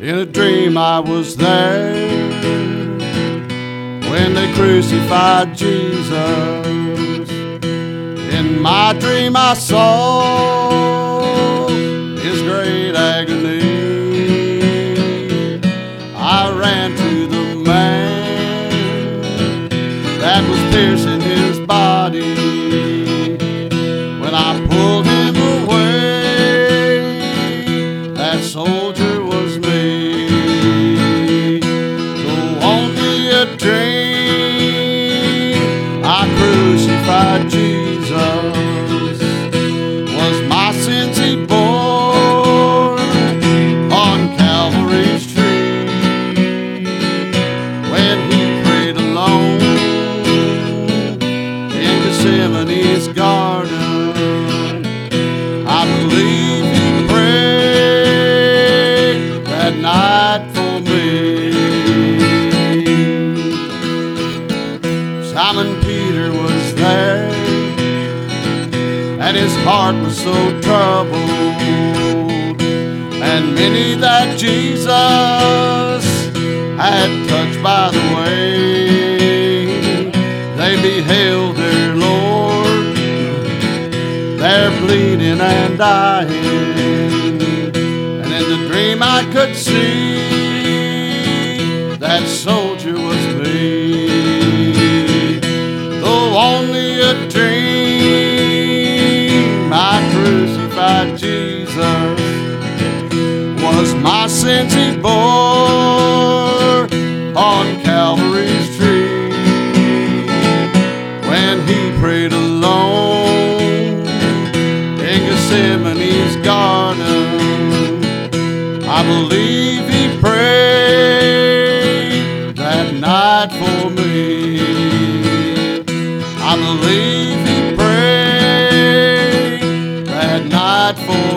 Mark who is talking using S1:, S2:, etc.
S1: In a dream, I was there when they crucified Jesus. In my dream, I saw his great agony. I ran to the man that was piercing crucified and his heart was so troubled. And many that Jesus had touched by the way, they beheld their Lord there bleeding and dying. And in the dream I could see that soldier was was my sins he bore on Calvary's tree. When he prayed alone in Gethsemane's garden, I believe he prayed that night for me. I believe he prayed that night for